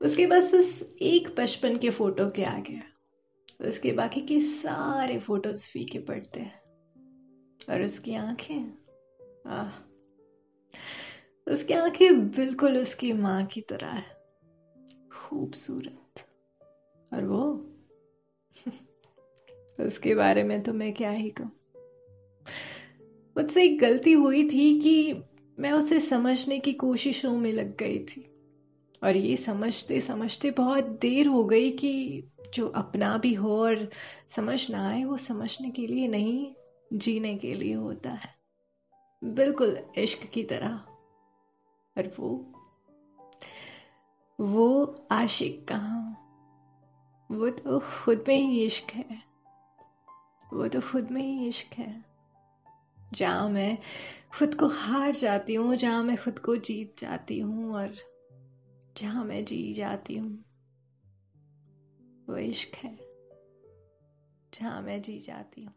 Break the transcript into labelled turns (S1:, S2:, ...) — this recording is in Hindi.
S1: उसके बस उस एक बचपन के फ़ोटो के आगे उसके बाकी के सारे फ़ोटोज़ फीके पड़ते हैं। और उसकी आँखें, आह। उसकी आँखें बिल्कुल उसकी माँ की तरह है। खूबसूरत। और वो? उसके बारे में तो मैं क्या ही कहूँ। मुझसे एक गलती हुई थी कि मैं उसे समझने की कोशिशों में लग गई थी। और ये समझते समझते बहुत देर हो गई कि जो अपना भी हो और समझ ना आए, वो समझने के लिए नहीं, जीने के लिए होता है। बिल्कुल इश्क की तरह। और वो वो आशिक कहाँ? वो तो खुद में ही इश्क है। वो तो खुद में ही इश्क है। जहाँ मैं खुद को हार जाती हूँ, जहाँ मैं खुद को जीत जाती हूँ और जहाँ मैं जी जाती हूँ वो इश्क है जहाँ मैं जी जाती हूँ।